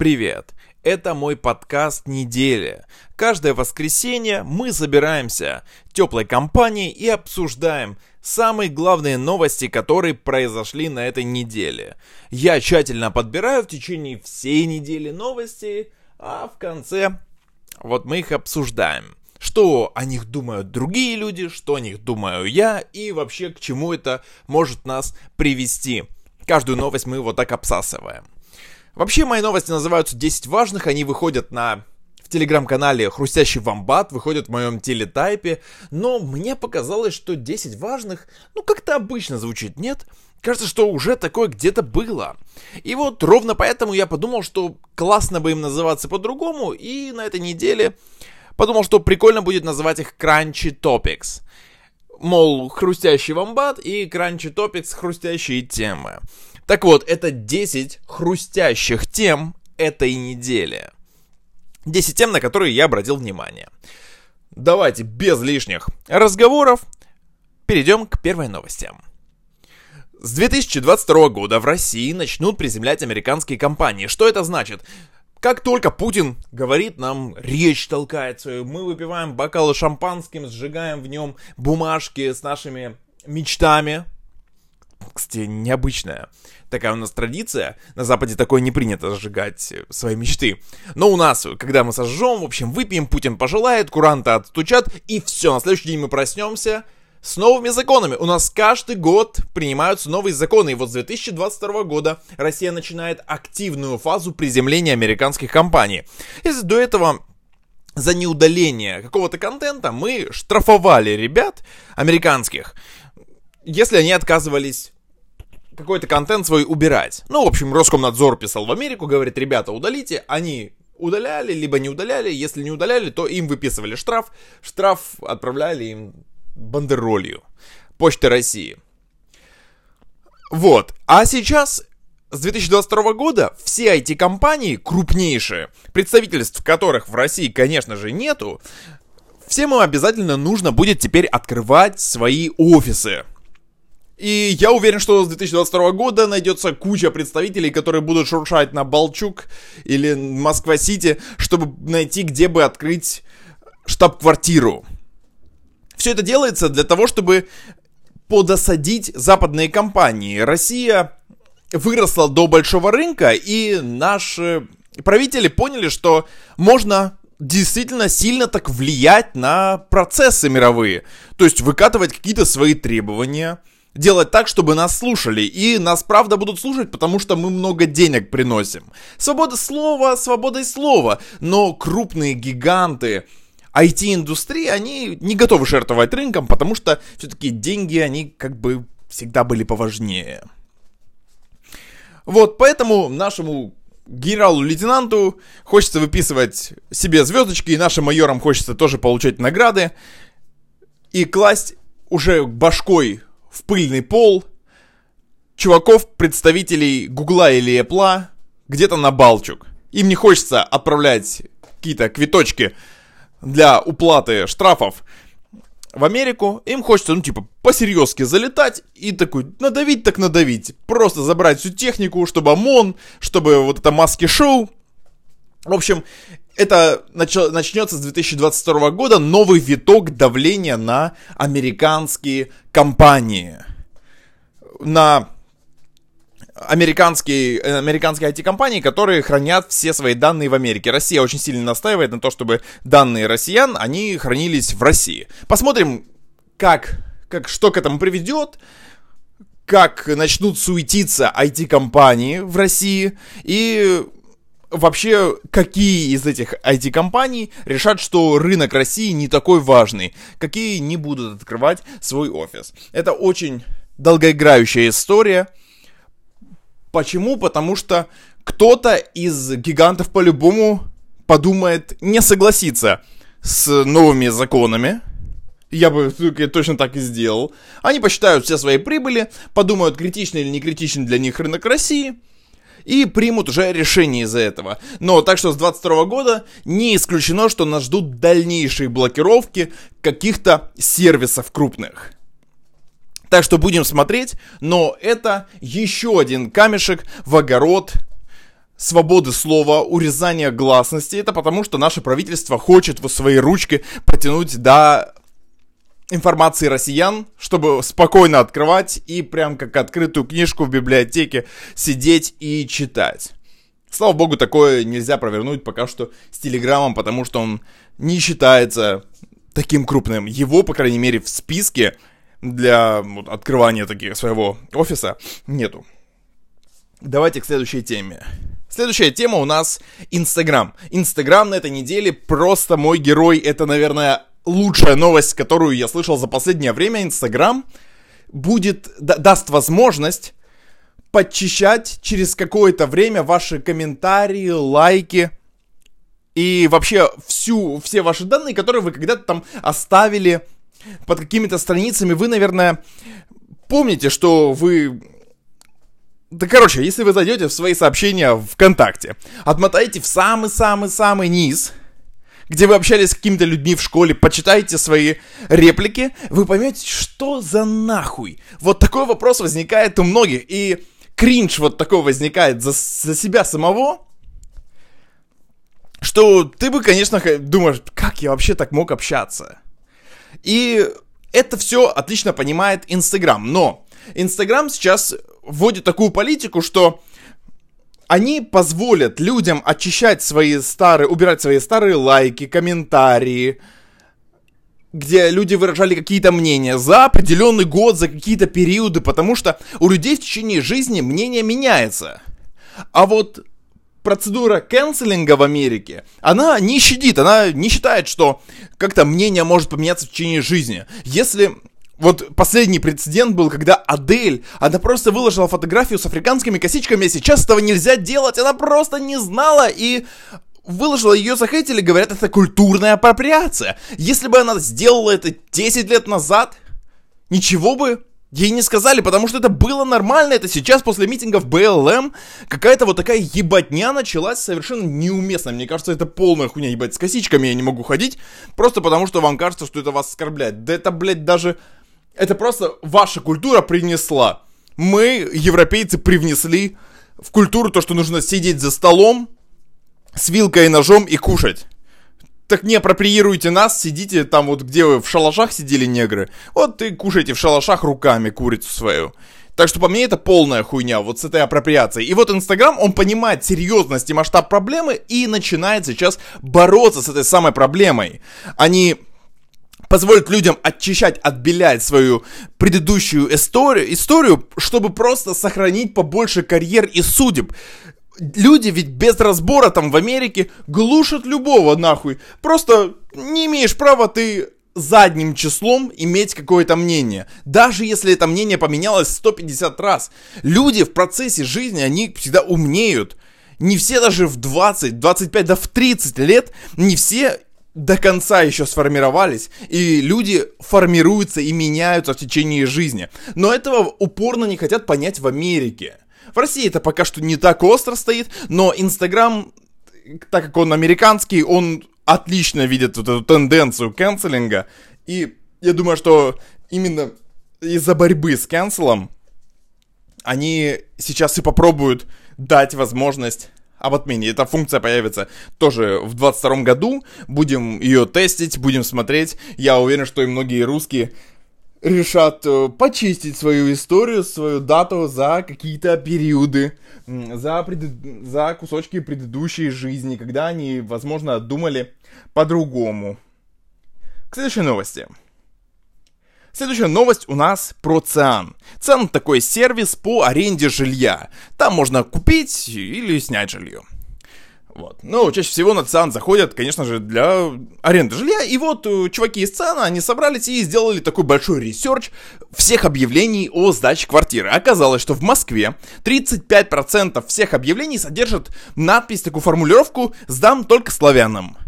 Привет! Это мой подкаст недели. Каждое воскресенье мы собираемся теплой компанией и обсуждаем самые главные новости, которые произошли на этой неделе. Я тщательно подбираю в течение всей недели новости, а в конце вот мы их обсуждаем. Что о них думают другие люди, что о них думаю я и вообще к чему это может нас привести. Каждую новость мы вот так обсасываем. Вообще, мои новости называются 10 важных, они выходят на в телеграм-канале Хрустящий Вамбат, выходят в моем телетайпе, но мне показалось, что 10 важных, ну, как-то обычно звучит, нет? Кажется, что уже такое где-то было. И вот ровно поэтому я подумал, что классно бы им называться по-другому, и на этой неделе подумал, что прикольно будет называть их Crunchy Topics. Мол, хрустящий вамбат и Crunchy Topics хрустящие темы. Так вот, это 10 хрустящих тем этой недели. 10 тем, на которые я обратил внимание. Давайте без лишних разговоров перейдем к первой новости. С 2022 года в России начнут приземлять американские компании. Что это значит? Как только Путин говорит нам, речь толкает свою, мы выпиваем бокалы шампанским, сжигаем в нем бумажки с нашими мечтами, кстати, необычная. Такая у нас традиция. На Западе такое не принято сжигать свои мечты. Но у нас, когда мы сожжем, в общем, выпьем, Путин пожелает, куранты отстучат, и все, на следующий день мы проснемся с новыми законами. У нас каждый год принимаются новые законы. И вот с 2022 года Россия начинает активную фазу приземления американских компаний. Если до этого за неудаление какого-то контента мы штрафовали ребят американских, если они отказывались какой-то контент свой убирать. Ну, в общем, Роскомнадзор писал в Америку, говорит, ребята, удалите, они удаляли, либо не удаляли, если не удаляли, то им выписывали штраф, штраф отправляли им бандеролью. Почты России. Вот. А сейчас с 2022 года все IT-компании, крупнейшие, представительств которых в России, конечно же, нету, всем им обязательно нужно будет теперь открывать свои офисы. И я уверен, что с 2022 года найдется куча представителей, которые будут шуршать на Балчук или Москва-Сити, чтобы найти, где бы открыть штаб-квартиру. Все это делается для того, чтобы подосадить западные компании. Россия выросла до большого рынка, и наши правители поняли, что можно действительно сильно так влиять на процессы мировые. То есть выкатывать какие-то свои требования, делать так, чтобы нас слушали. И нас правда будут слушать, потому что мы много денег приносим. Свобода слова, свобода слова. Но крупные гиганты IT-индустрии, они не готовы жертвовать рынком, потому что все-таки деньги, они как бы всегда были поважнее. Вот, поэтому нашему генералу-лейтенанту хочется выписывать себе звездочки, и нашим майорам хочется тоже получать награды и класть уже башкой в пыльный пол чуваков, представителей Гугла или Apple, где-то на Балчук. Им не хочется отправлять какие-то квиточки для уплаты штрафов в Америку, им хочется, ну, типа, посерьезки залетать и такой, надавить так надавить. Просто забрать всю технику, чтобы ОМОН, чтобы вот это маски-шоу. В общем, это нач- начнется с 2022 года новый виток давления на американские компании. На американские, американские IT-компании, которые хранят все свои данные в Америке. Россия очень сильно настаивает на то, чтобы данные россиян, они хранились в России. Посмотрим, как, как, что к этому приведет, как начнут суетиться IT-компании в России и вообще, какие из этих IT-компаний решат, что рынок России не такой важный, какие не будут открывать свой офис. Это очень долгоиграющая история. Почему? Потому что кто-то из гигантов по-любому подумает не согласиться с новыми законами, я бы точно так и сделал. Они посчитают все свои прибыли, подумают, критичный или не критичный для них рынок России – и примут уже решение из-за этого. Но так что с 22 года не исключено, что нас ждут дальнейшие блокировки каких-то сервисов крупных. Так что будем смотреть, но это еще один камешек в огород свободы слова, урезания гласности, это потому, что наше правительство хочет в свои ручки потянуть до информации россиян, чтобы спокойно открывать и прям как открытую книжку в библиотеке сидеть и читать. Слава богу, такое нельзя провернуть пока что с Телеграмом, потому что он не считается таким крупным. Его, по крайней мере, в списке для вот, открывания таких своего офиса нету. Давайте к следующей теме. Следующая тема у нас Инстаграм. Инстаграм на этой неделе просто мой герой. Это, наверное, лучшая новость, которую я слышал за последнее время. Инстаграм будет, да, даст возможность подчищать через какое-то время ваши комментарии, лайки и вообще всю, все ваши данные, которые вы когда-то там оставили под какими-то страницами. Вы, наверное, помните, что вы да, короче, если вы зайдете в свои сообщения ВКонтакте, отмотаете в самый-самый-самый низ, где вы общались с какими-то людьми в школе, почитайте свои реплики, вы поймете, что за нахуй. Вот такой вопрос возникает у многих, и кринж вот такой возникает за, за себя самого, что ты бы, конечно, думаешь, как я вообще так мог общаться. И это все отлично понимает Инстаграм, но Инстаграм сейчас вводит такую политику, что они позволят людям очищать свои старые, убирать свои старые лайки, комментарии, где люди выражали какие-то мнения за определенный год, за какие-то периоды, потому что у людей в течение жизни мнение меняется. А вот процедура канцелинга в Америке, она не щадит, она не считает, что как-то мнение может поменяться в течение жизни. Если вот последний прецедент был, когда Адель, она просто выложила фотографию с африканскими косичками, а сейчас этого нельзя делать, она просто не знала и выложила ее захейтили, говорят, это культурная апроприация. Если бы она сделала это 10 лет назад, ничего бы ей не сказали, потому что это было нормально, это сейчас после митингов БЛМ какая-то вот такая ебатня началась совершенно неуместно. Мне кажется, это полная хуйня, ебать, с косичками я не могу ходить, просто потому что вам кажется, что это вас оскорбляет. Да это, блядь, даже это просто ваша культура принесла. Мы, европейцы, привнесли в культуру то, что нужно сидеть за столом с вилкой и ножом и кушать. Так не апроприируйте нас, сидите там вот, где вы в шалашах сидели негры. Вот и кушайте в шалашах руками курицу свою. Так что по мне это полная хуйня вот с этой апроприацией. И вот Инстаграм, он понимает серьезность и масштаб проблемы и начинает сейчас бороться с этой самой проблемой. Они позволит людям очищать, отбелять свою предыдущую историю, историю, чтобы просто сохранить побольше карьер и судеб. Люди ведь без разбора там в Америке глушат любого нахуй. Просто не имеешь права ты задним числом иметь какое-то мнение. Даже если это мнение поменялось 150 раз. Люди в процессе жизни, они всегда умнеют. Не все даже в 20, 25, да в 30 лет, не все до конца еще сформировались, и люди формируются и меняются в течение жизни. Но этого упорно не хотят понять в Америке. В России это пока что не так остро стоит, но Инстаграм, так как он американский, он отлично видит вот эту тенденцию канцелинга, и я думаю, что именно из-за борьбы с канцелом они сейчас и попробуют дать возможность об отмене. Эта функция появится тоже в 22 году. Будем ее тестить, будем смотреть. Я уверен, что и многие русские решат э, почистить свою историю, свою дату за какие-то периоды, за, пред... за кусочки предыдущей жизни, когда они, возможно, думали по-другому. К следующей новости. Следующая новость у нас про Циан. Циан такой сервис по аренде жилья. Там можно купить или снять жилье. Вот. Ну, чаще всего на Циан заходят, конечно же, для аренды жилья. И вот э, чуваки из Циана, они собрались и сделали такой большой research всех объявлений о сдаче квартиры. Оказалось, что в Москве 35% всех объявлений содержат надпись, такую формулировку «Сдам только славянам».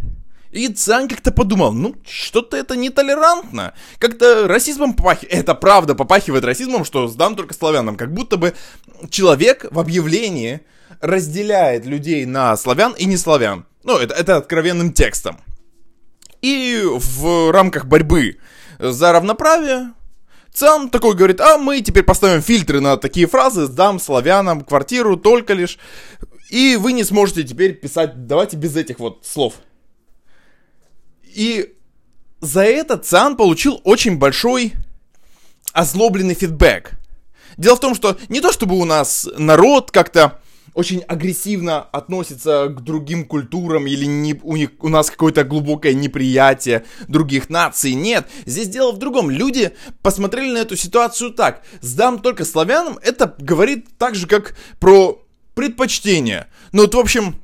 И Циан как-то подумал, ну, что-то это нетолерантно. Как-то расизмом попахивает. Это правда попахивает расизмом, что сдам только славянам. Как будто бы человек в объявлении разделяет людей на славян и не славян. Ну, это, это откровенным текстом. И в рамках борьбы за равноправие ЦИАН такой говорит, а мы теперь поставим фильтры на такие фразы, сдам славянам квартиру только лишь, и вы не сможете теперь писать, давайте без этих вот слов. И за это ЦИАН получил очень большой озлобленный фидбэк. Дело в том, что не то чтобы у нас народ как-то очень агрессивно относится к другим культурам или не, у, них, у нас какое-то глубокое неприятие других наций. Нет, здесь дело в другом. Люди посмотрели на эту ситуацию так. Сдам только славянам, это говорит так же, как про предпочтение. Ну вот, в общем,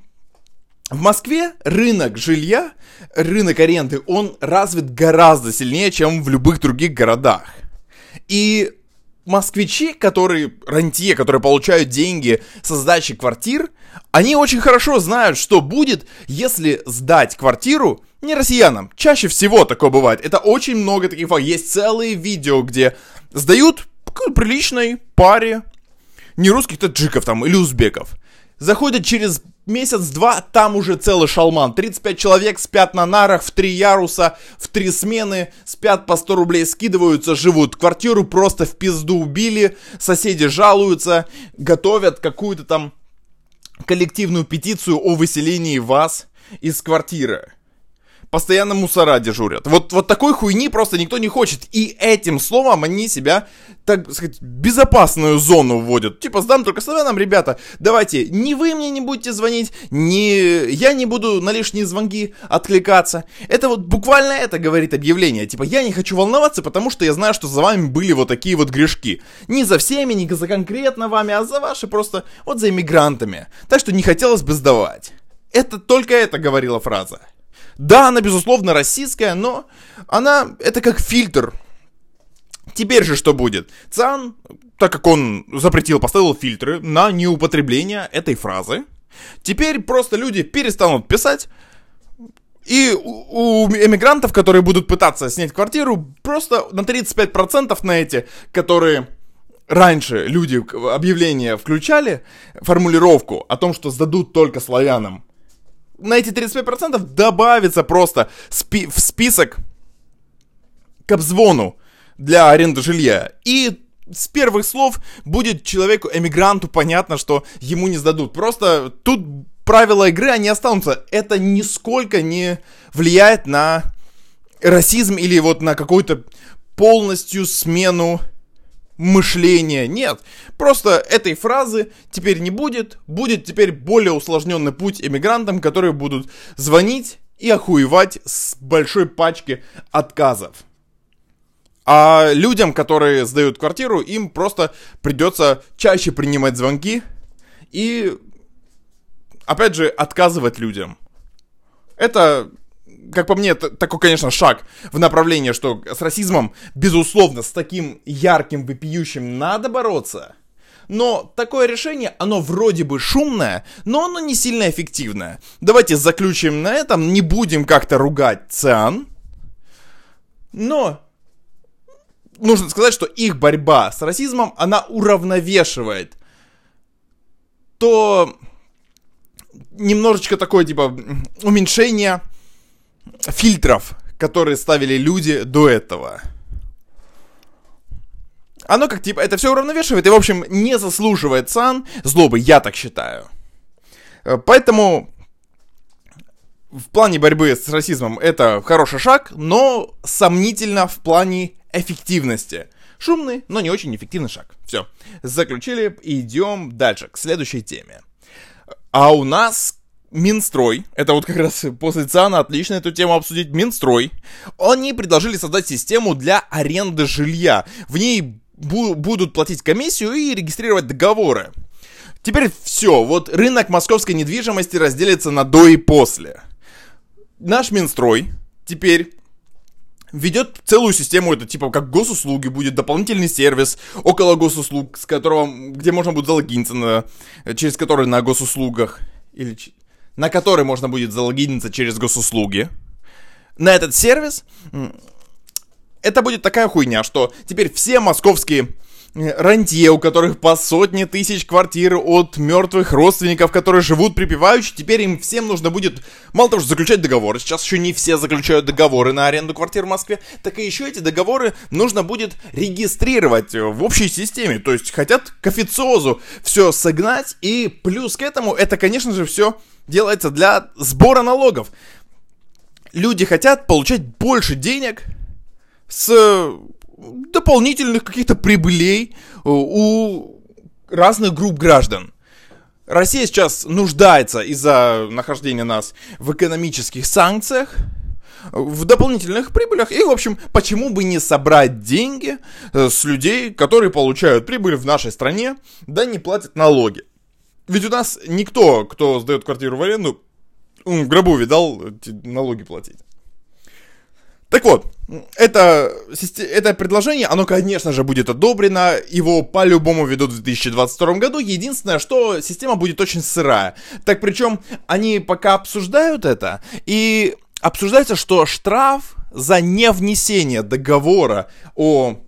в Москве рынок жилья, рынок аренды, он развит гораздо сильнее, чем в любых других городах. И москвичи, которые, рантье, которые получают деньги со сдачи квартир, они очень хорошо знают, что будет, если сдать квартиру не россиянам. Чаще всего такое бывает. Это очень много таких фактов. Есть целые видео, где сдают приличной паре не русских таджиков там или узбеков. Заходят через месяц-два, там уже целый шалман. 35 человек спят на нарах в три яруса, в три смены, спят по 100 рублей, скидываются, живут. Квартиру просто в пизду убили, соседи жалуются, готовят какую-то там коллективную петицию о выселении вас из квартиры постоянно мусора дежурят. Вот, вот такой хуйни просто никто не хочет. И этим словом они себя, так сказать, безопасную зону вводят. Типа, сдам только славянам, ребята, давайте, ни вы мне не будете звонить, ни я не буду на лишние звонки откликаться. Это вот буквально это говорит объявление. Типа, я не хочу волноваться, потому что я знаю, что за вами были вот такие вот грешки. Не за всеми, не за конкретно вами, а за ваши просто, вот за иммигрантами. Так что не хотелось бы сдавать. Это только это говорила фраза. Да, она, безусловно, российская, но она, это как фильтр. Теперь же что будет? ЦАН, так как он запретил, поставил фильтры на неупотребление этой фразы, теперь просто люди перестанут писать, и у, у эмигрантов, которые будут пытаться снять квартиру, просто на 35% на эти, которые раньше люди объявления включали, формулировку о том, что сдадут только славянам на эти 35% добавится просто спи- в список к обзвону для аренды жилья. И с первых слов будет человеку, эмигранту, понятно, что ему не сдадут. Просто тут правила игры, они останутся. Это нисколько не влияет на расизм или вот на какую-то полностью смену мышления. Нет, просто этой фразы теперь не будет. Будет теперь более усложненный путь эмигрантам, которые будут звонить и охуевать с большой пачки отказов. А людям, которые сдают квартиру, им просто придется чаще принимать звонки и, опять же, отказывать людям. Это как по мне, такой, конечно, шаг в направлении, что с расизмом, безусловно, с таким ярким, выпиющим надо бороться. Но такое решение, оно вроде бы шумное, но оно не сильно эффективное. Давайте заключим на этом, не будем как-то ругать ЦИАН. Но нужно сказать, что их борьба с расизмом, она уравновешивает то немножечко такое, типа, уменьшение фильтров, которые ставили люди до этого. Оно как типа, это все уравновешивает и, в общем, не заслуживает сан злобы, я так считаю. Э, поэтому в плане борьбы с расизмом это хороший шаг, но сомнительно в плане эффективности. Шумный, но не очень эффективный шаг. Все, заключили, идем дальше, к следующей теме. А у нас Минстрой, это вот как раз после ЦИАНа отлично эту тему обсудить, Минстрой, они предложили создать систему для аренды жилья. В ней бу- будут платить комиссию и регистрировать договоры. Теперь все, вот рынок московской недвижимости разделится на до и после. Наш Минстрой теперь ведет целую систему, это типа как госуслуги, будет дополнительный сервис около госуслуг, с которого, где можно будет залогиниться, на, через который на госуслугах, или на который можно будет залогиниться через госуслуги, на этот сервис, это будет такая хуйня, что теперь все московские рантье, у которых по сотне тысяч квартир от мертвых родственников, которые живут припеваючи, теперь им всем нужно будет, мало того, что заключать договоры, сейчас еще не все заключают договоры на аренду квартир в Москве, так и еще эти договоры нужно будет регистрировать в общей системе, то есть хотят к официозу все согнать, и плюс к этому это, конечно же, все делается для сбора налогов. Люди хотят получать больше денег с дополнительных каких-то прибылей э, у разных групп граждан. Россия сейчас нуждается из-за нахождения нас в экономических санкциях, в дополнительных прибылях. И, в общем, почему бы не собрать деньги э, с людей, которые получают прибыль в нашей стране, да не платят налоги. Ведь у нас никто, кто сдает квартиру в аренду, в гробу видал налоги платить. Так вот, это, это предложение, оно, конечно же, будет одобрено, его по-любому ведут в 2022 году. Единственное, что система будет очень сырая. Так причем они пока обсуждают это, и обсуждается, что штраф за невнесение договора о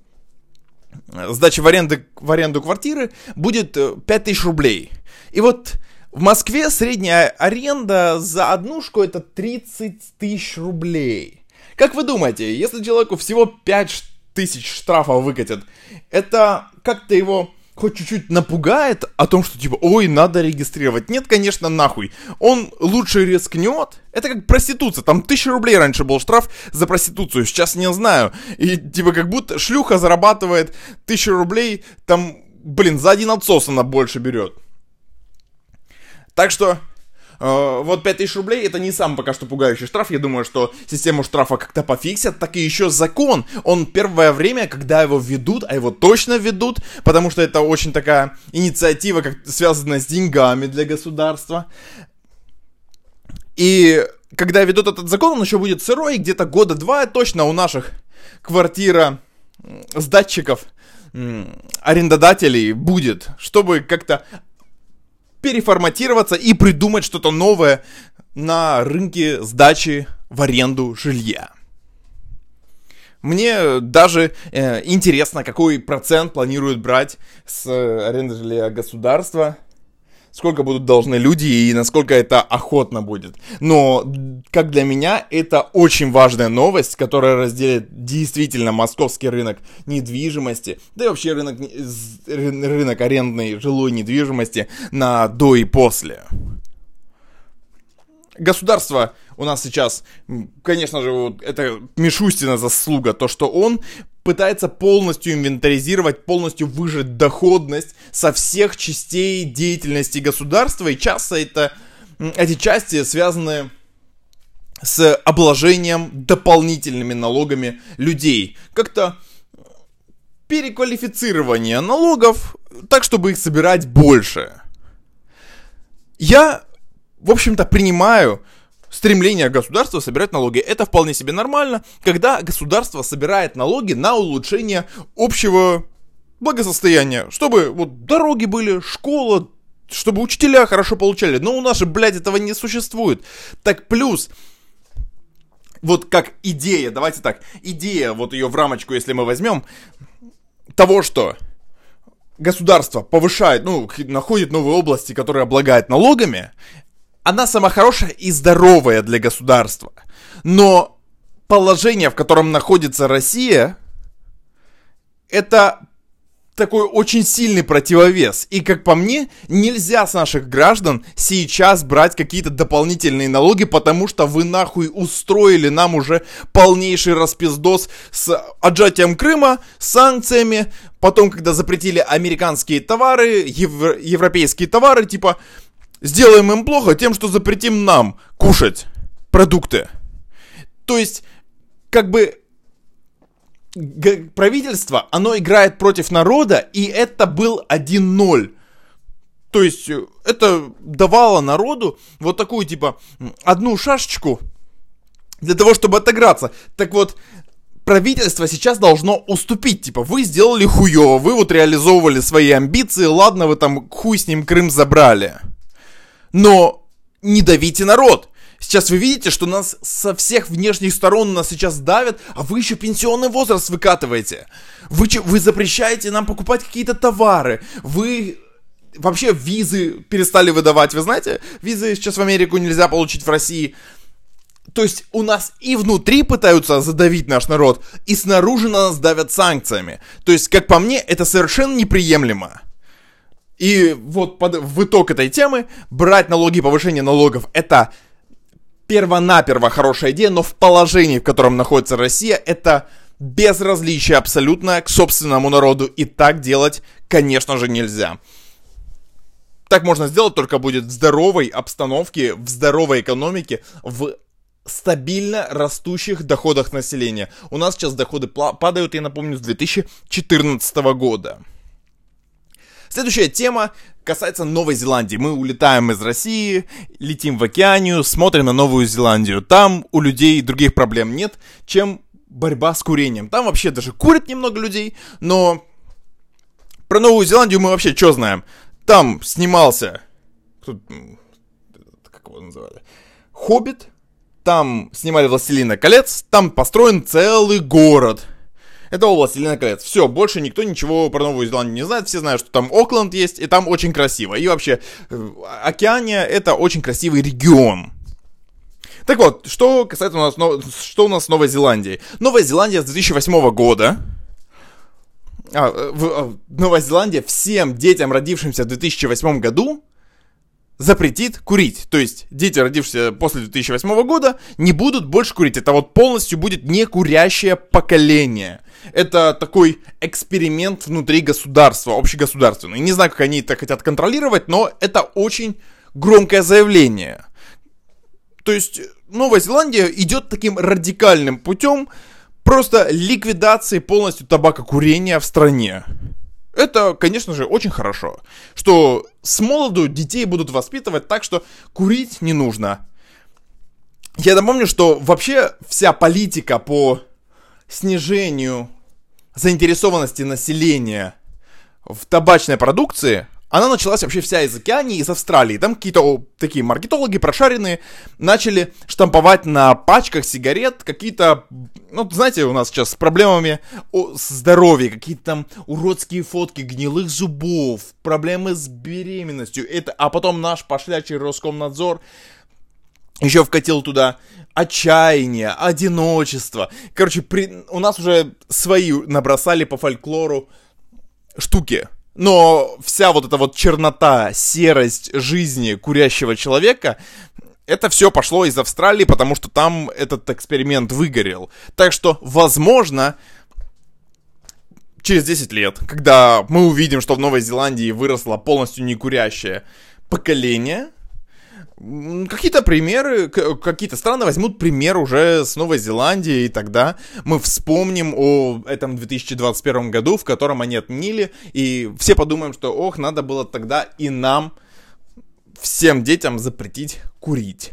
сдаче в аренду, в аренду квартиры будет 5000 э, рублей. И вот в Москве средняя аренда за однушку это 30 тысяч рублей. Как вы думаете, если человеку всего 5 тысяч штрафов выкатят, это как-то его хоть чуть-чуть напугает о том, что типа, ой, надо регистрировать. Нет, конечно, нахуй. Он лучше рискнет. Это как проституция. Там тысяча рублей раньше был штраф за проституцию. Сейчас не знаю. И типа как будто шлюха зарабатывает тысячу рублей. Там, блин, за один отсос она больше берет. Так что вот 5000 рублей это не сам пока что пугающий штраф. Я думаю, что систему штрафа как-то пофиксят. Так и еще закон. Он первое время, когда его введут, а его точно введут, потому что это очень такая инициатива, как связанная с деньгами для государства. И когда ведут этот закон, он еще будет сырой, где-то года два точно у наших квартира сдатчиков арендодателей будет, чтобы как-то переформатироваться и придумать что-то новое на рынке сдачи в аренду жилья. Мне даже э, интересно, какой процент планирует брать с э, аренды жилья государства – сколько будут должны люди и насколько это охотно будет. Но, как для меня, это очень важная новость, которая разделит действительно московский рынок недвижимости, да и вообще рынок, рынок арендной жилой недвижимости на до и после. Государство у нас сейчас, конечно же, вот это Мишустина заслуга, то, что он пытается полностью инвентаризировать, полностью выжать доходность со всех частей деятельности государства, и часто это, эти части связаны с обложением дополнительными налогами людей. Как-то переквалифицирование налогов так, чтобы их собирать больше. Я, в общем-то, принимаю стремление государства собирать налоги. Это вполне себе нормально, когда государство собирает налоги на улучшение общего благосостояния, чтобы вот дороги были, школа, чтобы учителя хорошо получали. Но у нас же, блядь, этого не существует. Так плюс, вот как идея, давайте так, идея, вот ее в рамочку, если мы возьмем, того, что государство повышает, ну, находит новые области, которые облагает налогами, она сама хорошая и здоровая для государства. Но положение, в котором находится Россия, это такой очень сильный противовес. И, как по мне, нельзя с наших граждан сейчас брать какие-то дополнительные налоги, потому что вы нахуй устроили нам уже полнейший распиздос с отжатием Крыма, санкциями, потом, когда запретили американские товары, евро- европейские товары, типа, сделаем им плохо тем, что запретим нам кушать продукты. То есть, как бы правительство, оно играет против народа, и это был 1-0. То есть, э, это давало народу вот такую, типа, одну шашечку для того, чтобы отыграться. Так вот, правительство сейчас должно уступить. Типа, вы сделали хуево, вы вот реализовывали свои амбиции, ладно, вы там хуй с ним Крым забрали но не давите народ. Сейчас вы видите, что нас со всех внешних сторон нас сейчас давят, а вы еще пенсионный возраст выкатываете. Вы, вы запрещаете нам покупать какие-то товары. Вы вообще визы перестали выдавать. Вы знаете, визы сейчас в Америку нельзя получить в России. То есть у нас и внутри пытаются задавить наш народ, и снаружи на нас давят санкциями. То есть, как по мне, это совершенно неприемлемо. И вот под, в итог этой темы брать налоги, повышение налогов, это первонаперво хорошая идея, но в положении, в котором находится Россия, это безразличие абсолютное к собственному народу. И так делать, конечно же, нельзя. Так можно сделать только будет в здоровой обстановке, в здоровой экономике, в стабильно растущих доходах населения. У нас сейчас доходы падают, я напомню, с 2014 года. Следующая тема касается Новой Зеландии. Мы улетаем из России, летим в океанию, смотрим на Новую Зеландию. Там у людей других проблем нет, чем борьба с курением. Там вообще даже курят немного людей, но про Новую Зеландию мы вообще что знаем? Там снимался... Как его называли? Хоббит, там снимали «Властелина колец», там построен целый город. Это область Властелина колец. Все, больше никто ничего про Новую Зеландию не знает. Все знают, что там Окленд есть, и там очень красиво. И вообще, э, Океания — это очень красивый регион. Так вот, что касается у нас, что у нас с Новой Зеландией. Новая Зеландия с 2008 года а, э, в, в, Новая Зеландия всем детям, родившимся в 2008 году, запретит курить. То есть дети, родившиеся после 2008 года, не будут больше курить. Это вот полностью будет не курящее поколение. Это такой эксперимент внутри государства, общегосударственный. Не знаю, как они это хотят контролировать, но это очень громкое заявление. То есть Новая Зеландия идет таким радикальным путем просто ликвидации полностью табакокурения в стране. Это, конечно же, очень хорошо, что с молоду детей будут воспитывать так, что курить не нужно. Я напомню, что вообще вся политика по снижению заинтересованности населения в табачной продукции, она началась вообще вся из Океании, из Австралии. Там какие-то такие маркетологи прошаренные начали штамповать на пачках сигарет какие-то, ну, знаете, у нас сейчас с проблемами здоровья, какие-то там уродские фотки гнилых зубов, проблемы с беременностью. Это, а потом наш пошлячий Роскомнадзор еще вкатил туда отчаяние, одиночество. Короче, при... у нас уже свои набросали по фольклору штуки. Но вся вот эта вот чернота, серость жизни курящего человека, это все пошло из Австралии, потому что там этот эксперимент выгорел. Так что, возможно, через 10 лет, когда мы увидим, что в Новой Зеландии выросло полностью некурящее поколение, Какие-то примеры, какие-то страны возьмут пример уже с Новой Зеландии, и тогда мы вспомним о этом 2021 году, в котором они отменили, и все подумаем, что, ох, надо было тогда и нам, всем детям запретить курить.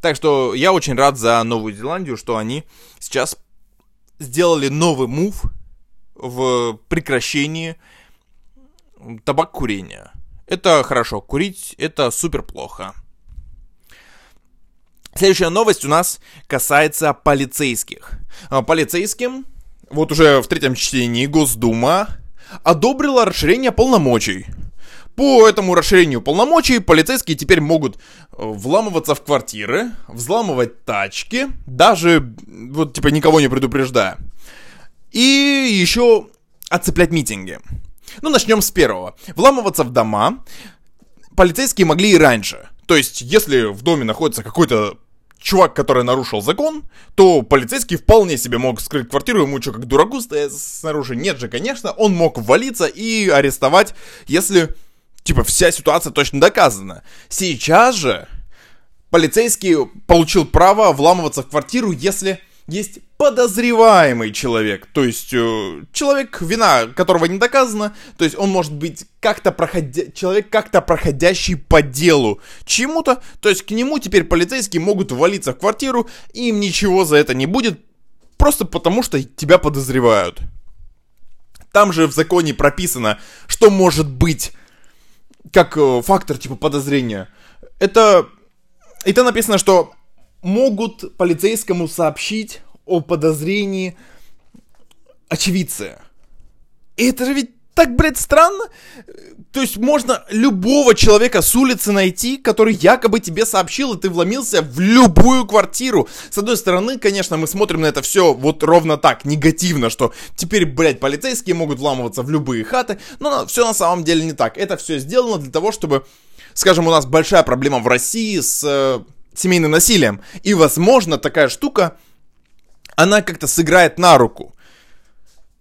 Так что я очень рад за Новую Зеландию, что они сейчас сделали новый мув в прекращении табак курения. Это хорошо. Курить это супер плохо. Следующая новость у нас касается полицейских. А, полицейским, вот уже в третьем чтении Госдума одобрила расширение полномочий. По этому расширению полномочий полицейские теперь могут э, вламываться в квартиры, взламывать тачки, даже вот типа никого не предупреждая. И еще оцеплять митинги. Ну, начнем с первого. Вламываться в дома полицейские могли и раньше. То есть, если в доме находится какой-то чувак, который нарушил закон, то полицейский вполне себе мог скрыть квартиру, ему что, как дураку стоять снаружи? Нет же, конечно, он мог ввалиться и арестовать, если, типа, вся ситуация точно доказана. Сейчас же полицейский получил право вламываться в квартиру, если есть подозреваемый человек, то есть э, человек, вина которого не доказана, то есть он может быть как-то проходя... человек как-то проходящий по делу чему-то, то есть к нему теперь полицейские могут валиться в квартиру, и им ничего за это не будет, просто потому что тебя подозревают. Там же в законе прописано, что может быть как э, фактор типа подозрения. Это И там написано, что могут полицейскому сообщить о подозрении очевидцы. И это же ведь так, блядь, странно. То есть можно любого человека с улицы найти, который якобы тебе сообщил, и ты вломился в любую квартиру. С одной стороны, конечно, мы смотрим на это все вот ровно так, негативно, что теперь, блядь, полицейские могут вламываться в любые хаты, но все на самом деле не так. Это все сделано для того, чтобы, скажем, у нас большая проблема в России с э, семейным насилием. И, возможно, такая штука, она как-то сыграет на руку.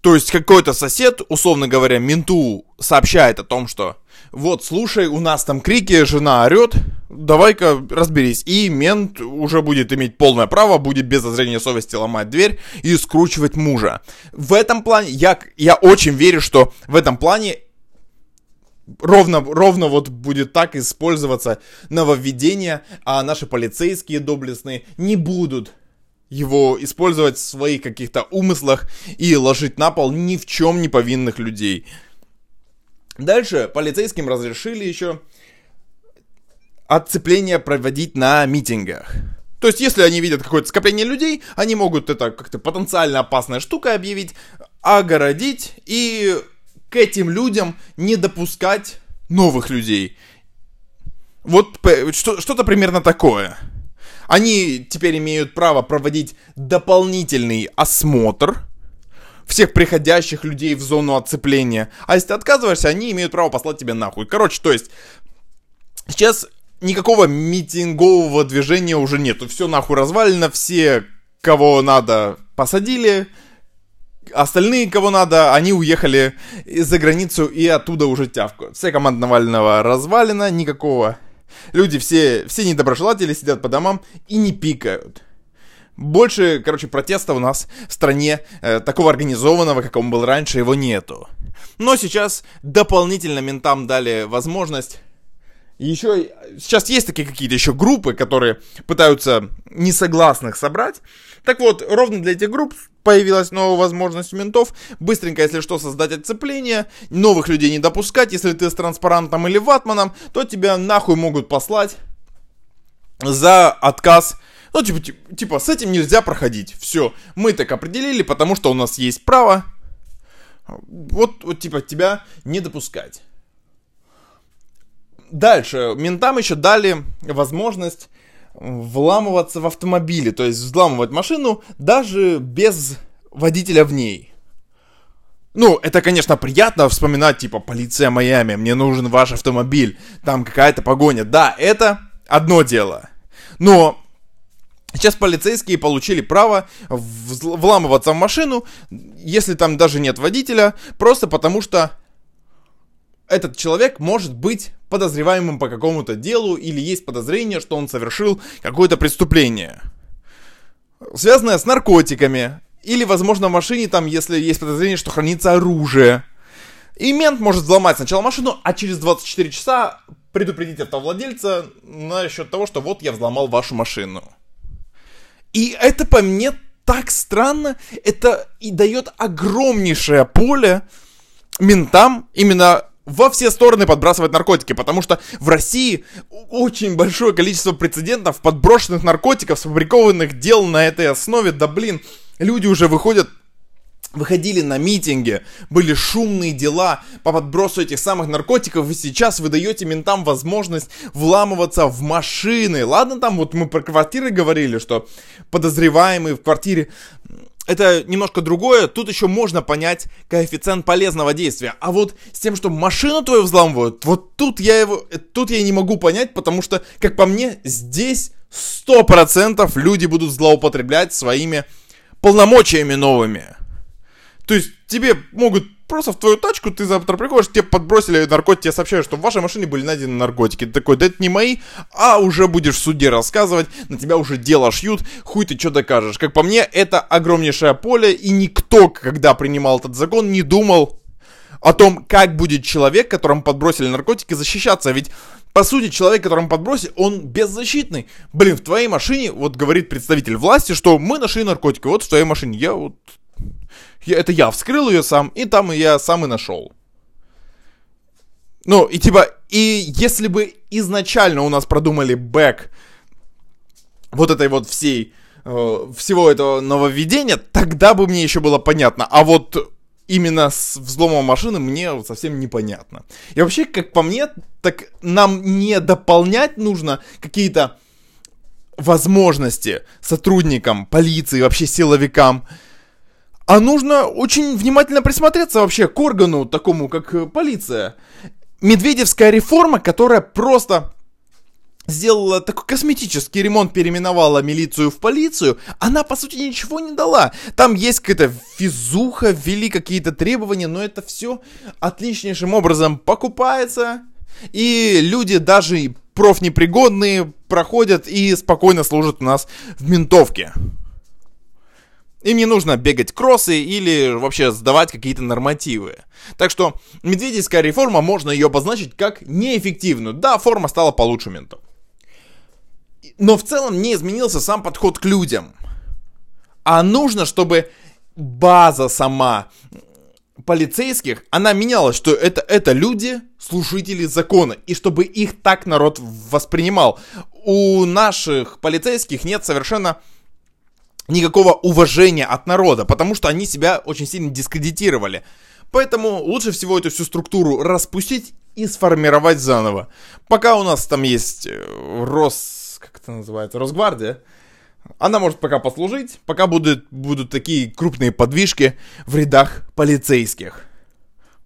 То есть какой-то сосед, условно говоря, менту сообщает о том, что вот, слушай, у нас там крики, жена орет, давай-ка разберись. И мент уже будет иметь полное право, будет без зазрения совести ломать дверь и скручивать мужа. В этом плане, я, я очень верю, что в этом плане ровно, ровно вот будет так использоваться нововведение, а наши полицейские доблестные не будут его использовать в своих каких-то умыслах и ложить на пол ни в чем не повинных людей. Дальше полицейским разрешили еще отцепление проводить на митингах. То есть, если они видят какое-то скопление людей, они могут это как-то потенциально опасная штука объявить, огородить и к этим людям не допускать новых людей. Вот что-то примерно такое. Они теперь имеют право проводить дополнительный осмотр всех приходящих людей в зону отцепления. А если ты отказываешься, они имеют право послать тебя нахуй. Короче, то есть, сейчас никакого митингового движения уже нету. Все нахуй развалено, все, кого надо, посадили. Остальные, кого надо, они уехали за границу и оттуда уже тявкают. Вся команда Навального развалена, никакого Люди все, все недоброжелатели сидят по домам и не пикают. Больше, короче, протеста у нас в стране э, такого организованного, как он был раньше, его нету. Но сейчас дополнительно ментам дали возможность еще сейчас есть такие какие-то еще группы, которые пытаются несогласных собрать. Так вот, ровно для этих групп появилась новая возможность у ментов быстренько, если что, создать отцепление, новых людей не допускать. Если ты с транспарантом или ватманом, то тебя нахуй могут послать за отказ ну, типа, типа, типа, с этим нельзя проходить. Все, мы так определили, потому что у нас есть право. Вот, вот типа, тебя не допускать. Дальше, ментам еще дали возможность вламываться в автомобили, то есть взламывать машину даже без водителя в ней. Ну, это, конечно, приятно вспоминать, типа, полиция Майами, мне нужен ваш автомобиль, там какая-то погоня. Да, это одно дело. Но сейчас полицейские получили право вламываться в машину, если там даже нет водителя, просто потому что этот человек может быть подозреваемым по какому-то делу или есть подозрение, что он совершил какое-то преступление, связанное с наркотиками, или, возможно, в машине там, если есть подозрение, что хранится оружие. И мент может взломать сначала машину, а через 24 часа предупредить автовладельца насчет того, что вот я взломал вашу машину. И это по мне так странно, это и дает огромнейшее поле ментам именно во все стороны подбрасывать наркотики, потому что в России очень большое количество прецедентов подброшенных наркотиков, сфабрикованных дел на этой основе, да блин, люди уже выходят выходили на митинги, были шумные дела по подбросу этих самых наркотиков, и сейчас вы даете ментам возможность вламываться в машины. Ладно, там вот мы про квартиры говорили, что подозреваемый в квартире это немножко другое. Тут еще можно понять коэффициент полезного действия. А вот с тем, что машину твою взламывают, вот тут я его, тут я не могу понять, потому что, как по мне, здесь 100% люди будут злоупотреблять своими полномочиями новыми. То есть тебе могут просто в твою тачку, ты завтра приходишь, тебе подбросили наркотики, тебе сообщают, что в вашей машине были найдены наркотики. Ты такой, да это не мои, а уже будешь в суде рассказывать, на тебя уже дело шьют, хуй ты что докажешь. Как по мне, это огромнейшее поле, и никто, когда принимал этот закон, не думал о том, как будет человек, которому подбросили наркотики, защищаться. Ведь по сути, человек, которому подбросили, он беззащитный. Блин, в твоей машине, вот говорит представитель власти, что мы нашли наркотики, вот в твоей машине. Я вот я, это я вскрыл ее сам, и там я сам и нашел. Ну, и типа, и если бы изначально у нас продумали бэк вот этой вот всей, э, всего этого нововведения, тогда бы мне еще было понятно. А вот именно с взломом машины мне совсем непонятно. И вообще, как по мне, так нам не дополнять нужно какие-то возможности сотрудникам полиции, вообще силовикам, а нужно очень внимательно присмотреться вообще к органу такому, как э, полиция. Медведевская реформа, которая просто сделала такой косметический ремонт, переименовала милицию в полицию, она, по сути, ничего не дала. Там есть какая-то физуха, ввели какие-то требования, но это все отличнейшим образом покупается, и люди даже профнепригодные проходят и спокойно служат у нас в ментовке. Им не нужно бегать кроссы или вообще сдавать какие-то нормативы. Так что медведевская реформа, можно ее обозначить как неэффективную. Да, форма стала получше ментов. Но в целом не изменился сам подход к людям. А нужно, чтобы база сама полицейских, она менялась, что это, это люди, служители закона, и чтобы их так народ воспринимал. У наших полицейских нет совершенно никакого уважения от народа, потому что они себя очень сильно дискредитировали. Поэтому лучше всего эту всю структуру распустить и сформировать заново. Пока у нас там есть э, Рос... как это называется? Росгвардия, она может пока послужить, пока будут, будут такие крупные подвижки в рядах полицейских.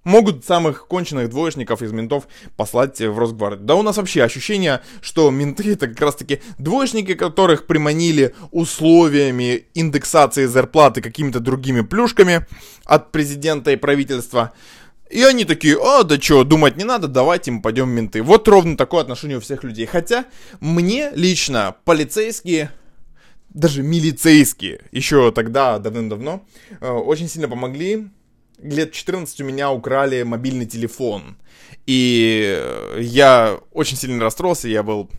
Могут самых конченых двоечников из ментов послать в Росгвардию. Да у нас вообще ощущение, что менты это как раз таки двоечники, которых приманили условиями индексации зарплаты какими-то другими плюшками от президента и правительства. И они такие, а, да что, думать не надо, давайте мы пойдем менты. Вот ровно такое отношение у всех людей. Хотя мне лично полицейские даже милицейские, еще тогда, давным-давно, э, очень сильно помогли. Лет 14 у меня украли мобильный телефон. И я очень сильно расстроился, я был...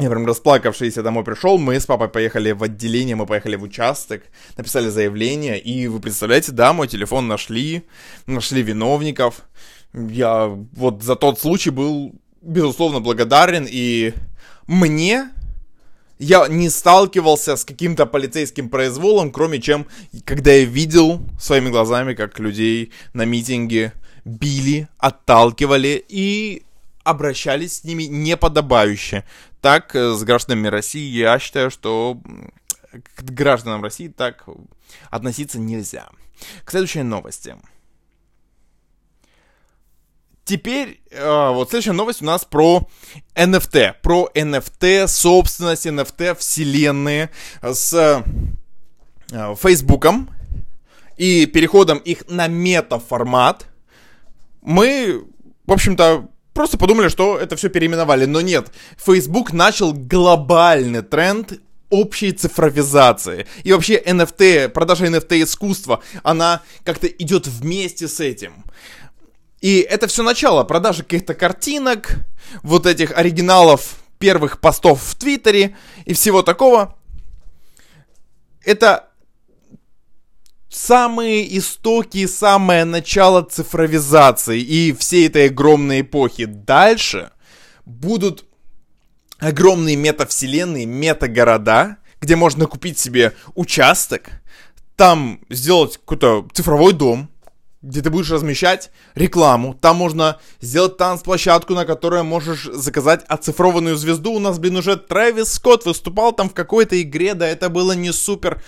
Я прям расплакавшийся домой пришел, мы с папой поехали в отделение, мы поехали в участок, написали заявление, и вы представляете, да, мой телефон нашли, нашли виновников. Я вот за тот случай был, безусловно, благодарен, и мне я не сталкивался с каким-то полицейским произволом, кроме чем, когда я видел своими глазами, как людей на митинге били, отталкивали и обращались с ними неподобающе. Так, э, с гражданами России я считаю, что к гражданам России так относиться нельзя. К следующей новости. Теперь, э, вот следующая новость у нас про NFT. Про NFT, собственность NFT, вселенные с э, Фейсбуком и переходом их на мета-формат. Мы, в общем-то, просто подумали, что это все переименовали. Но нет, Facebook начал глобальный тренд общей цифровизации. И вообще NFT, продажа NFT искусства, она как-то идет вместе с этим. И это все начало продажи каких-то картинок, вот этих оригиналов первых постов в Твиттере и всего такого. Это самые истоки, самое начало цифровизации и всей этой огромной эпохи. Дальше будут огромные метавселенные, метагорода, где можно купить себе участок, там сделать какой-то цифровой дом, где ты будешь размещать рекламу. Там можно сделать танцплощадку, на которой можешь заказать оцифрованную звезду. У нас, блин, уже Трэвис Скотт выступал там в какой-то игре, да это было не супер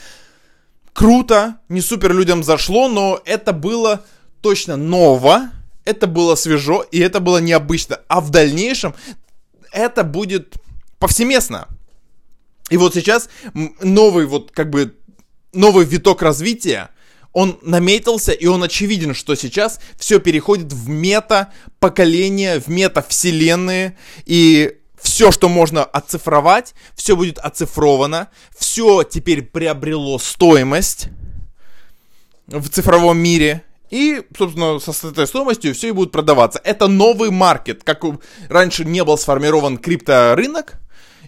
круто, не супер людям зашло, но это было точно ново, это было свежо и это было необычно. А в дальнейшем это будет повсеместно. И вот сейчас новый вот как бы новый виток развития – он наметился, и он очевиден, что сейчас все переходит в мета-поколение, в мета-вселенные, и все, что можно оцифровать, все будет оцифровано, все теперь приобрело стоимость в цифровом мире, и, собственно, со этой стоимостью все и будет продаваться. Это новый маркет, как раньше не был сформирован крипторынок,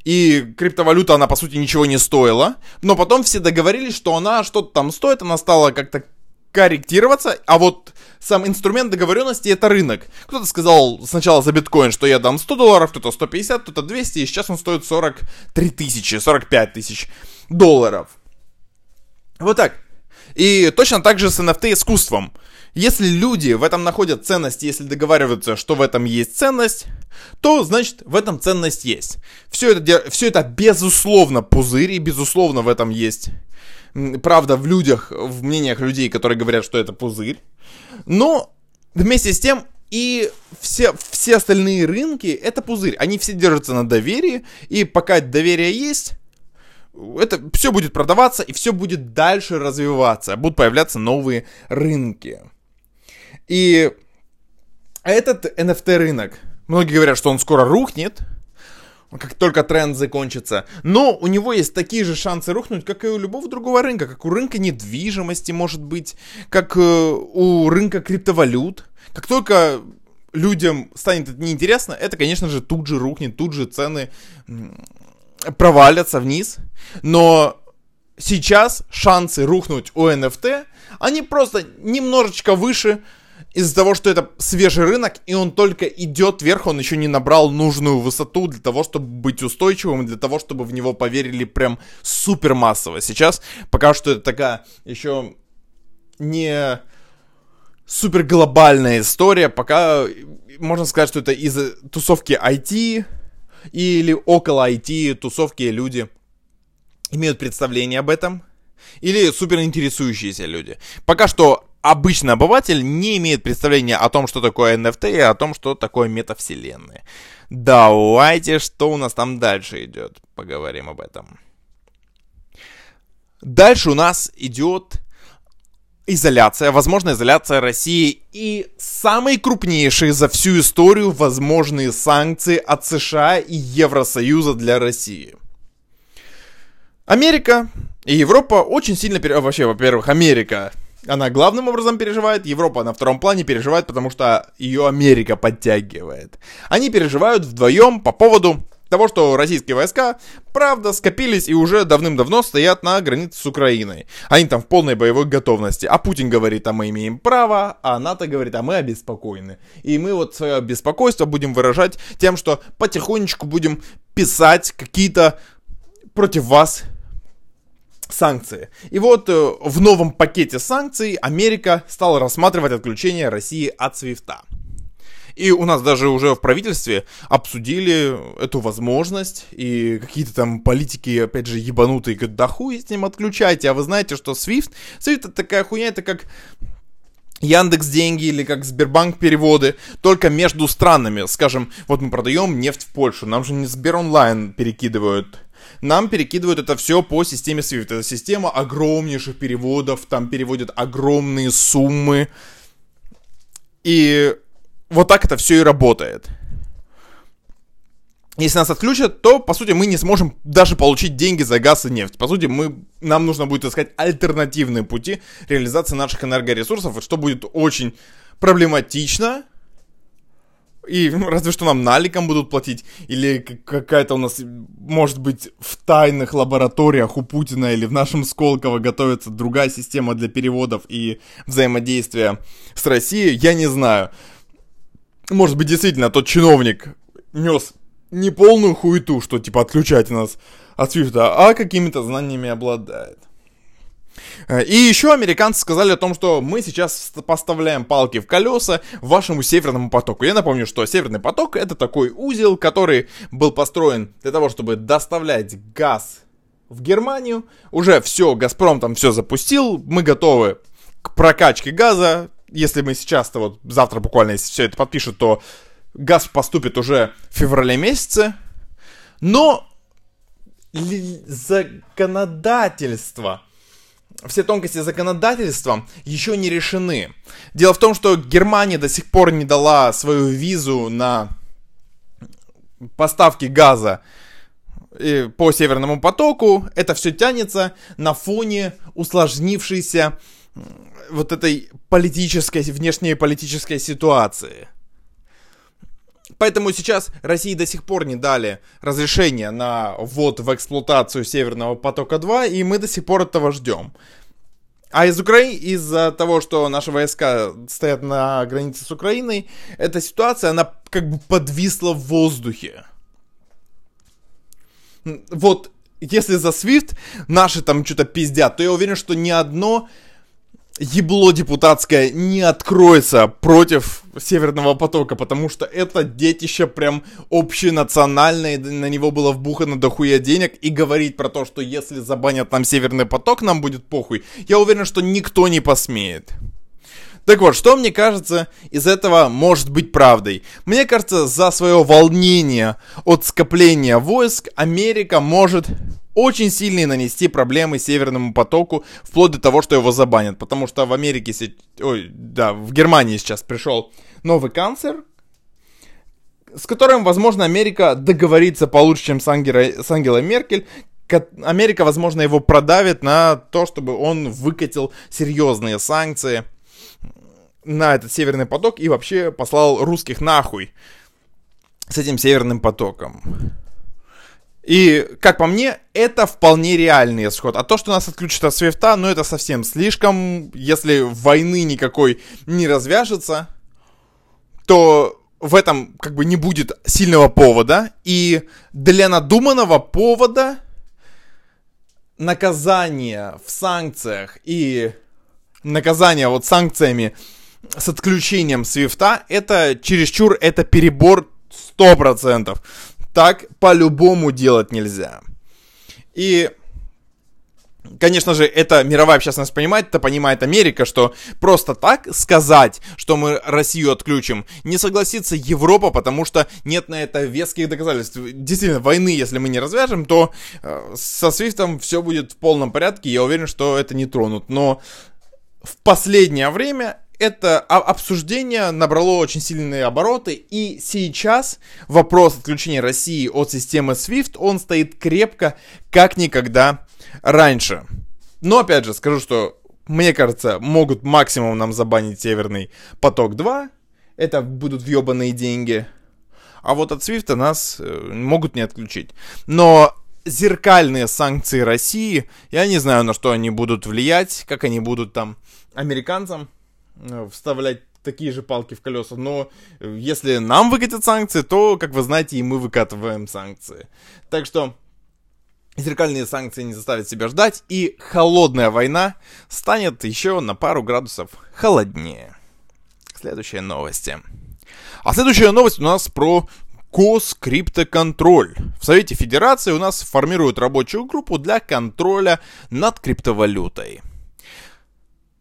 и криптовалюта, она, по сути, ничего не стоила. Но потом все договорились, что она что-то там стоит, она стала как-то корректироваться, а вот сам инструмент договоренности это рынок. Кто-то сказал сначала за биткоин, что я дам 100 долларов, кто-то 150, кто-то 200, и сейчас он стоит 43 тысячи, 45 тысяч долларов. Вот так. И точно так же с NFT искусством. Если люди в этом находят ценность, если договариваются, что в этом есть ценность, то, значит, в этом ценность есть. Все это, все это безусловно пузырь, и безусловно в этом есть правда в людях, в мнениях людей, которые говорят, что это пузырь. Но вместе с тем и все, все остальные рынки это пузырь. Они все держатся на доверии, и пока доверие есть, это все будет продаваться, и все будет дальше развиваться. Будут появляться новые рынки. И этот NFT рынок, многие говорят, что он скоро рухнет, как только тренд закончится. Но у него есть такие же шансы рухнуть, как и у любого другого рынка, как у рынка недвижимости, может быть, как э, у рынка криптовалют. Как только людям станет это неинтересно, это, конечно же, тут же рухнет, тут же цены провалятся вниз. Но сейчас шансы рухнуть у NFT, они просто немножечко выше, из-за того, что это свежий рынок, и он только идет вверх, он еще не набрал нужную высоту для того, чтобы быть устойчивым, для того, чтобы в него поверили прям супер массово. Сейчас пока что это такая еще не супер глобальная история, пока можно сказать, что это из тусовки IT или около IT тусовки люди имеют представление об этом, или супер интересующиеся люди. Пока что обычный обыватель не имеет представления о том, что такое NFT и о том, что такое метавселенная. Давайте, что у нас там дальше идет, поговорим об этом. Дальше у нас идет изоляция, возможная изоляция России и самые крупнейшие за всю историю возможные санкции от США и Евросоюза для России. Америка и Европа очень сильно... Вообще, во-первых, Америка она главным образом переживает, Европа на втором плане переживает, потому что ее Америка подтягивает. Они переживают вдвоем по поводу того, что российские войска, правда, скопились и уже давным-давно стоят на границе с Украиной. Они там в полной боевой готовности. А Путин говорит, а мы имеем право, а НАТО говорит, а мы обеспокоены. И мы вот свое беспокойство будем выражать тем, что потихонечку будем писать какие-то против вас санкции. И вот э, в новом пакете санкций Америка стала рассматривать отключение России от Свифта. И у нас даже уже в правительстве обсудили эту возможность, и какие-то там политики, опять же, ебанутые, говорят, да хуй с ним отключайте, а вы знаете, что Swift, Swift это такая хуйня, это как Яндекс деньги или как Сбербанк переводы только между странами. Скажем, вот мы продаем нефть в Польшу, нам же не Сбер онлайн перекидывают нам перекидывают это все по системе SWIFT. Это система огромнейших переводов, там переводят огромные суммы. И вот так это все и работает. Если нас отключат, то, по сути, мы не сможем даже получить деньги за газ и нефть. По сути, мы, нам нужно будет искать альтернативные пути реализации наших энергоресурсов, что будет очень проблематично, и разве что нам наликом будут платить. Или какая-то у нас, может быть, в тайных лабораториях у Путина или в нашем Сколково готовится другая система для переводов и взаимодействия с Россией. Я не знаю. Может быть, действительно, тот чиновник нес не полную хуету, что типа отключайте нас от свифта, а какими-то знаниями обладает. Э, и еще американцы сказали о том, что мы сейчас поставляем палки в колеса вашему северному потоку. Я напомню, что северный поток это такой узел, который был построен для того, чтобы доставлять газ в Германию. Уже все, Газпром там все запустил, мы готовы к прокачке газа. Если мы сейчас-то вот завтра буквально, если все это подпишут, то газ поступит уже в феврале месяце. Но законодательство все тонкости законодательства еще не решены. Дело в том, что Германия до сих пор не дала свою визу на поставки газа э, по Северному потоку. Это все тянется на фоне усложнившейся вот этой политической, внешней политической ситуации. Поэтому сейчас России до сих пор не дали разрешение на ввод в эксплуатацию Северного потока 2, и мы до сих пор этого ждем. А из Украины, из-за того, что наши войска стоят на границе с Украиной, эта ситуация, она как бы подвисла в воздухе. Вот, если за Свифт наши там что-то пиздят, то я уверен, что ни одно ебло депутатское не откроется против Северного потока, потому что это детище прям общенациональное, на него было вбухано дохуя денег, и говорить про то, что если забанят нам Северный поток, нам будет похуй, я уверен, что никто не посмеет. Так вот, что мне кажется из этого может быть правдой? Мне кажется, за свое волнение от скопления войск Америка может очень сильные нанести проблемы Северному потоку, вплоть до того, что его забанят. Потому что в Америке, ой, да, в Германии сейчас пришел новый канцлер, с которым, возможно, Америка договорится получше, чем с, Ангелой, с Ангелой Меркель. Америка, возможно, его продавит на то, чтобы он выкатил серьезные санкции на этот Северный поток и вообще послал русских нахуй с этим Северным потоком. И, как по мне, это вполне реальный исход. А то, что нас отключат от свифта, ну это совсем слишком. Если войны никакой не развяжется, то в этом как бы не будет сильного повода. И для надуманного повода наказание в санкциях и наказание вот санкциями с отключением свифта, это чересчур, это перебор 100% так по-любому делать нельзя. И Конечно же, это мировая общественность понимает, это понимает Америка, что просто так сказать, что мы Россию отключим, не согласится Европа, потому что нет на это веских доказательств. Действительно, войны, если мы не развяжем, то э, со Свифтом все будет в полном порядке, я уверен, что это не тронут. Но в последнее время это обсуждение набрало очень сильные обороты, и сейчас вопрос отключения России от системы SWIFT, он стоит крепко, как никогда раньше. Но, опять же, скажу, что, мне кажется, могут максимум нам забанить Северный поток 2, это будут въебанные деньги, а вот от SWIFT нас э, могут не отключить. Но зеркальные санкции России, я не знаю, на что они будут влиять, как они будут там американцам вставлять такие же палки в колеса. Но э, если нам выкатят санкции, то, как вы знаете, и мы выкатываем санкции. Так что зеркальные санкции не заставят себя ждать, и холодная война станет еще на пару градусов холоднее. Следующие новости. А следующая новость у нас про Госкриптоконтроль. В Совете Федерации у нас формируют рабочую группу для контроля над криптовалютой.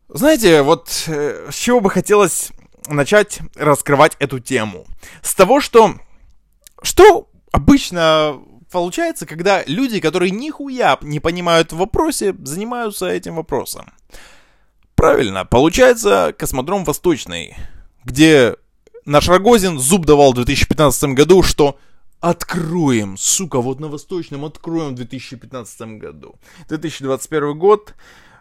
Знаете, вот э, с чего бы хотелось начать раскрывать эту тему? С того, что... Что обычно получается, когда люди, которые нихуя не понимают в вопросе, занимаются этим вопросом? Правильно, получается космодром Восточный, где наш Рогозин зуб давал в 2015 году, что откроем, сука, вот на Восточном откроем в 2015 году. 2021 год,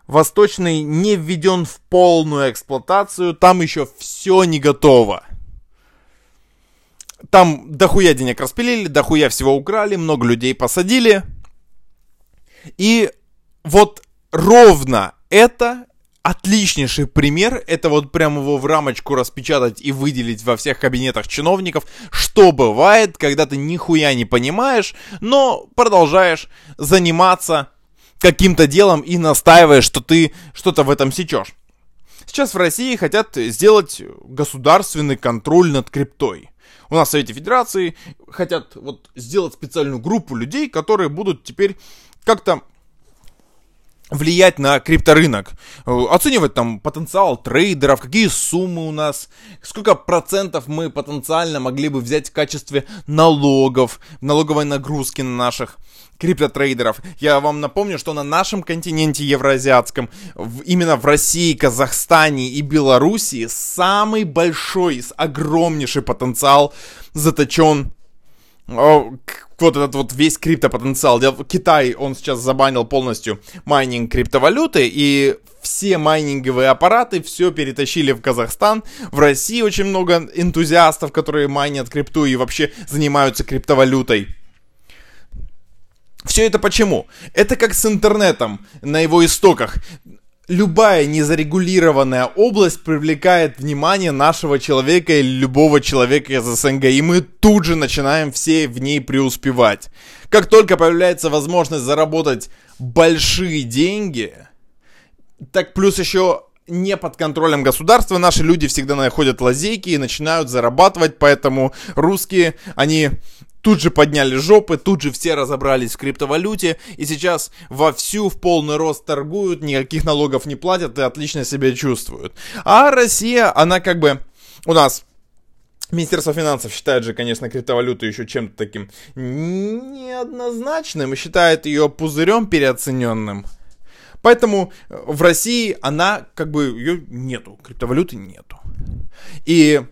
Восточный не введен в полную эксплуатацию, там еще все не готово. Там дохуя денег распилили, дохуя всего украли, много людей посадили. И вот ровно это отличнейший пример. Это вот прям его в рамочку распечатать и выделить во всех кабинетах чиновников, что бывает, когда ты нихуя не понимаешь, но продолжаешь заниматься каким-то делом и настаиваешь, что ты что-то в этом сечешь. Сейчас в России хотят сделать государственный контроль над криптой. У нас в Совете Федерации хотят вот сделать специальную группу людей, которые будут теперь как-то влиять на крипторынок, оценивать там потенциал трейдеров, какие суммы у нас, сколько процентов мы потенциально могли бы взять в качестве налогов, налоговой нагрузки на наших криптотрейдеров. Я вам напомню, что на нашем континенте евроазиатском, в, именно в России, Казахстане и Белоруссии самый большой, огромнейший потенциал заточен вот этот вот весь криптопотенциал. Китай, он сейчас забанил полностью майнинг криптовалюты, и все майнинговые аппараты все перетащили в Казахстан. В России очень много энтузиастов, которые майнят крипту и вообще занимаются криптовалютой. Все это почему? Это как с интернетом на его истоках. любая незарегулированная область привлекает внимание нашего человека или любого человека из СНГ, и мы тут же начинаем все в ней преуспевать. Как только появляется возможность заработать большие деньги, так плюс еще не под контролем государства, наши люди всегда находят лазейки и начинают зарабатывать, поэтому русские, они тут же подняли жопы, тут же все разобрались в криптовалюте, и сейчас вовсю в полный рост торгуют, никаких налогов не платят и отлично себя чувствуют. А Россия, она как бы у нас Министерство финансов считает же, конечно, криптовалюту еще чем-то таким неоднозначным и считает ее пузырем переоцененным. Поэтому в России она как бы ее нету, криптовалюты нету. И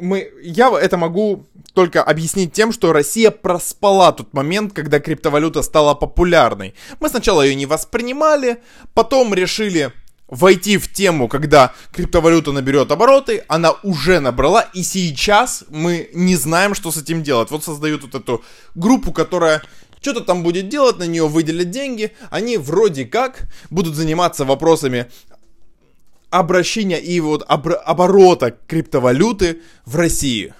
мы, я это могу только объяснить тем, что Россия проспала тот момент, когда криптовалюта стала популярной. Мы сначала ее не воспринимали, потом решили войти в тему, когда криптовалюта наберет обороты, она уже набрала, и сейчас мы не знаем, что с этим делать. Вот создают вот эту группу, которая что-то там будет делать, на нее выделят деньги, они вроде как будут заниматься вопросами обращения и вот оборота криптовалюты в России.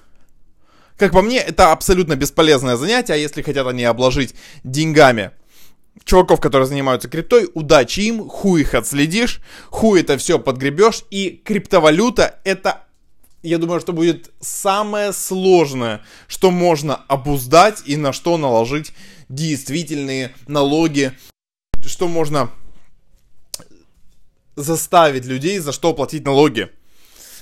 Как по мне, это абсолютно бесполезное занятие, а если хотят они обложить деньгами чуваков, которые занимаются криптой, удачи им, хуй их отследишь, хуй это все подгребешь, и криптовалюта это, я думаю, что будет самое сложное, что можно обуздать и на что наложить действительные налоги, что можно заставить людей за что платить налоги.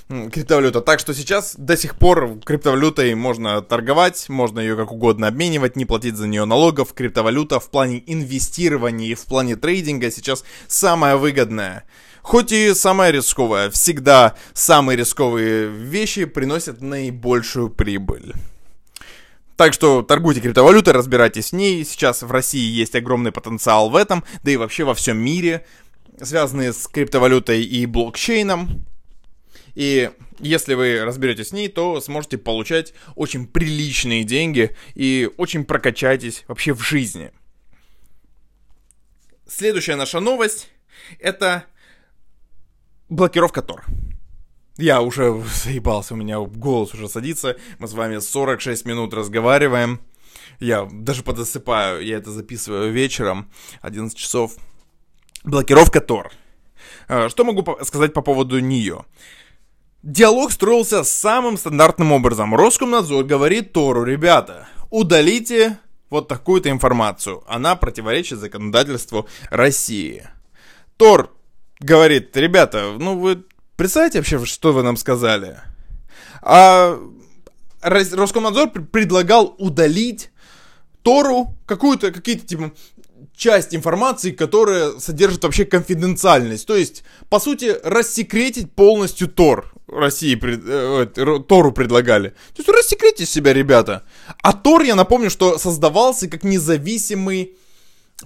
Криптовалюта. Так что сейчас до сих пор криптовалютой можно торговать, можно ее как угодно обменивать, не платить за нее налогов. Криптовалюта в плане инвестирования и в плане трейдинга сейчас самая выгодная. Хоть и самая рисковая, всегда самые рисковые вещи приносят наибольшую прибыль. Так что торгуйте криптовалютой, разбирайтесь с ней. Сейчас в России есть огромный потенциал в этом, да и вообще во всем мире связанные с криптовалютой и блокчейном. И если вы разберетесь с ней, то сможете получать очень приличные деньги и очень прокачайтесь вообще в жизни. Следующая наша новость это блокировка Тор. Я уже заебался, у меня голос уже садится. Мы с вами 46 минут разговариваем. Я даже подосыпаю, я это записываю вечером, 11 часов. Блокировка Тор. А, что могу сказать по поводу нее? Диалог строился самым стандартным образом. Роскомнадзор говорит Тору, ребята, удалите вот такую-то информацию. Она противоречит законодательству России. Тор говорит, ребята, ну вы представляете вообще, что вы нам сказали? А Роскомнадзор предлагал удалить Тору какую-то, какие-то типа часть информации, которая содержит вообще конфиденциальность. То есть, по сути, рассекретить полностью Тор. России, э, Тору предлагали. То есть рассекретите себя, ребята. А Тор, я напомню, что создавался как независимый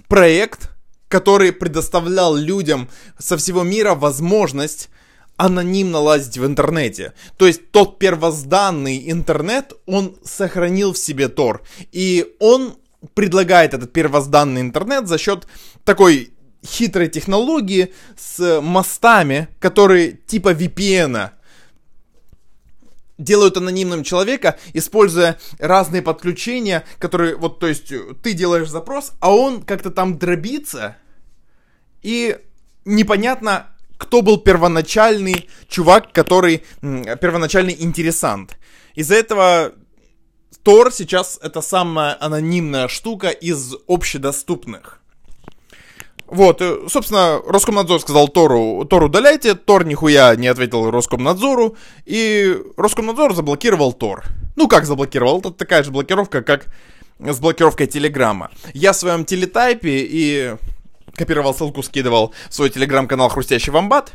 проект, который предоставлял людям со всего мира возможность анонимно лазить в интернете. То есть тот первозданный интернет, он сохранил в себе Тор. И он предлагает этот первозданный интернет за счет такой хитрой технологии с мостами, которые типа VPN делают анонимным человека, используя разные подключения, которые, вот, то есть, ты делаешь запрос, а он как-то там дробится, и непонятно, кто был первоначальный чувак, который, первоначальный интересант. Из-за этого Тор сейчас это самая анонимная штука из общедоступных. Вот, э, собственно, Роскомнадзор сказал Тору, Тор удаляйте, Тор нихуя не ответил Роскомнадзору, и Роскомнадзор заблокировал Тор. Ну, как заблокировал? Это такая же блокировка, как с блокировкой Телеграма. Я в своем телетайпе и копировал ссылку, скидывал в свой телеграм-канал Хрустящий Вамбат,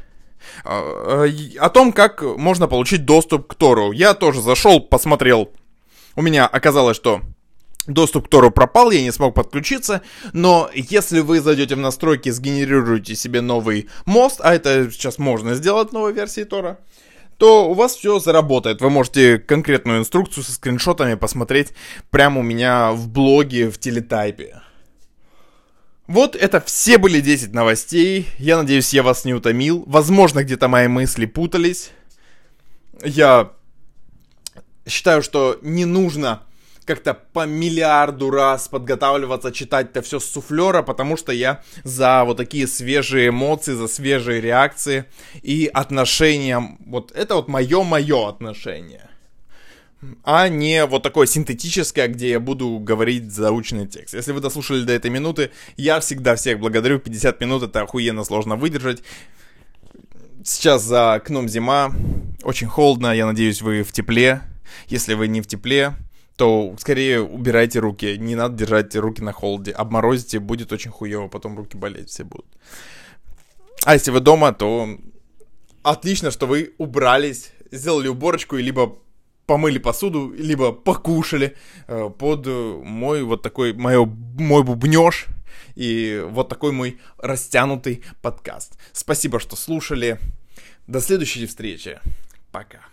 а, э, о том, как можно получить доступ к Тору. Я тоже зашел, посмотрел у меня оказалось, что доступ к Тору пропал, я не смог подключиться, но если вы зайдете в настройки, сгенерируете себе новый мост, а это сейчас можно сделать в новой версии Тора, то у вас все заработает. Вы можете конкретную инструкцию со скриншотами посмотреть прямо у меня в блоге в телетайпе. Вот это все были 10 новостей. Я надеюсь, я вас не утомил. Возможно, где-то мои мысли путались. Я считаю, что не нужно как-то по миллиарду раз подготавливаться, читать это все с суфлера, потому что я за вот такие свежие эмоции, за свежие реакции и отношения. Вот это вот мое-мое отношение. А не вот такое синтетическое, где я буду говорить заученный текст. Если вы дослушали до этой минуты, я всегда всех благодарю. 50 минут это охуенно сложно выдержать. Сейчас за окном зима, очень холодно, я надеюсь, вы в тепле. Если вы не в тепле, то скорее убирайте руки. Не надо держать руки на холоде. Обморозите, будет очень хуево, потом руки болеть все будут. А если вы дома, то отлично, что вы убрались, сделали уборочку, и либо помыли посуду, либо покушали э, под мой вот такой, мое, мой бубнеж и вот такой мой растянутый подкаст. Спасибо, что слушали. До следующей встречи. Пока.